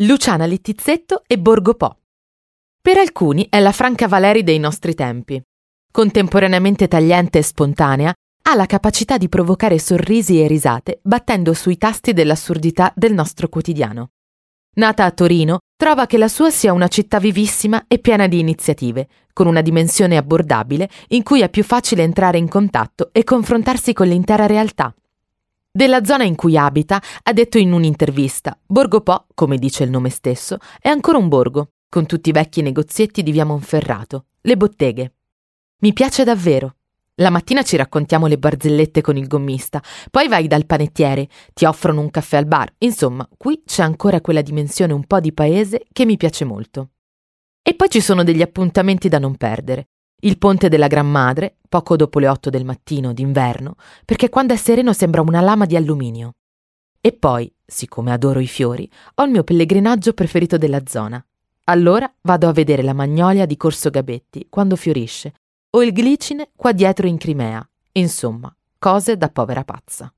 Luciana Littizzetto e Borgo Po. Per alcuni è la Franca Valeri dei nostri tempi. Contemporaneamente tagliente e spontanea, ha la capacità di provocare sorrisi e risate battendo sui tasti dell'assurdità del nostro quotidiano. Nata a Torino, trova che la sua sia una città vivissima e piena di iniziative, con una dimensione abbordabile in cui è più facile entrare in contatto e confrontarsi con l'intera realtà. Della zona in cui abita ha detto in un'intervista, Borgo Po, come dice il nome stesso, è ancora un borgo, con tutti i vecchi negozietti di via Monferrato, le botteghe. Mi piace davvero. La mattina ci raccontiamo le barzellette con il gommista, poi vai dal panettiere, ti offrono un caffè al bar. Insomma, qui c'è ancora quella dimensione un po' di paese che mi piace molto. E poi ci sono degli appuntamenti da non perdere. Il ponte della Gran Madre, poco dopo le otto del mattino d'inverno, perché quando è sereno sembra una lama di alluminio. E poi, siccome adoro i fiori, ho il mio pellegrinaggio preferito della zona. Allora vado a vedere la magnolia di Corso Gabetti quando fiorisce o il glicine qua dietro in Crimea. Insomma, cose da povera pazza.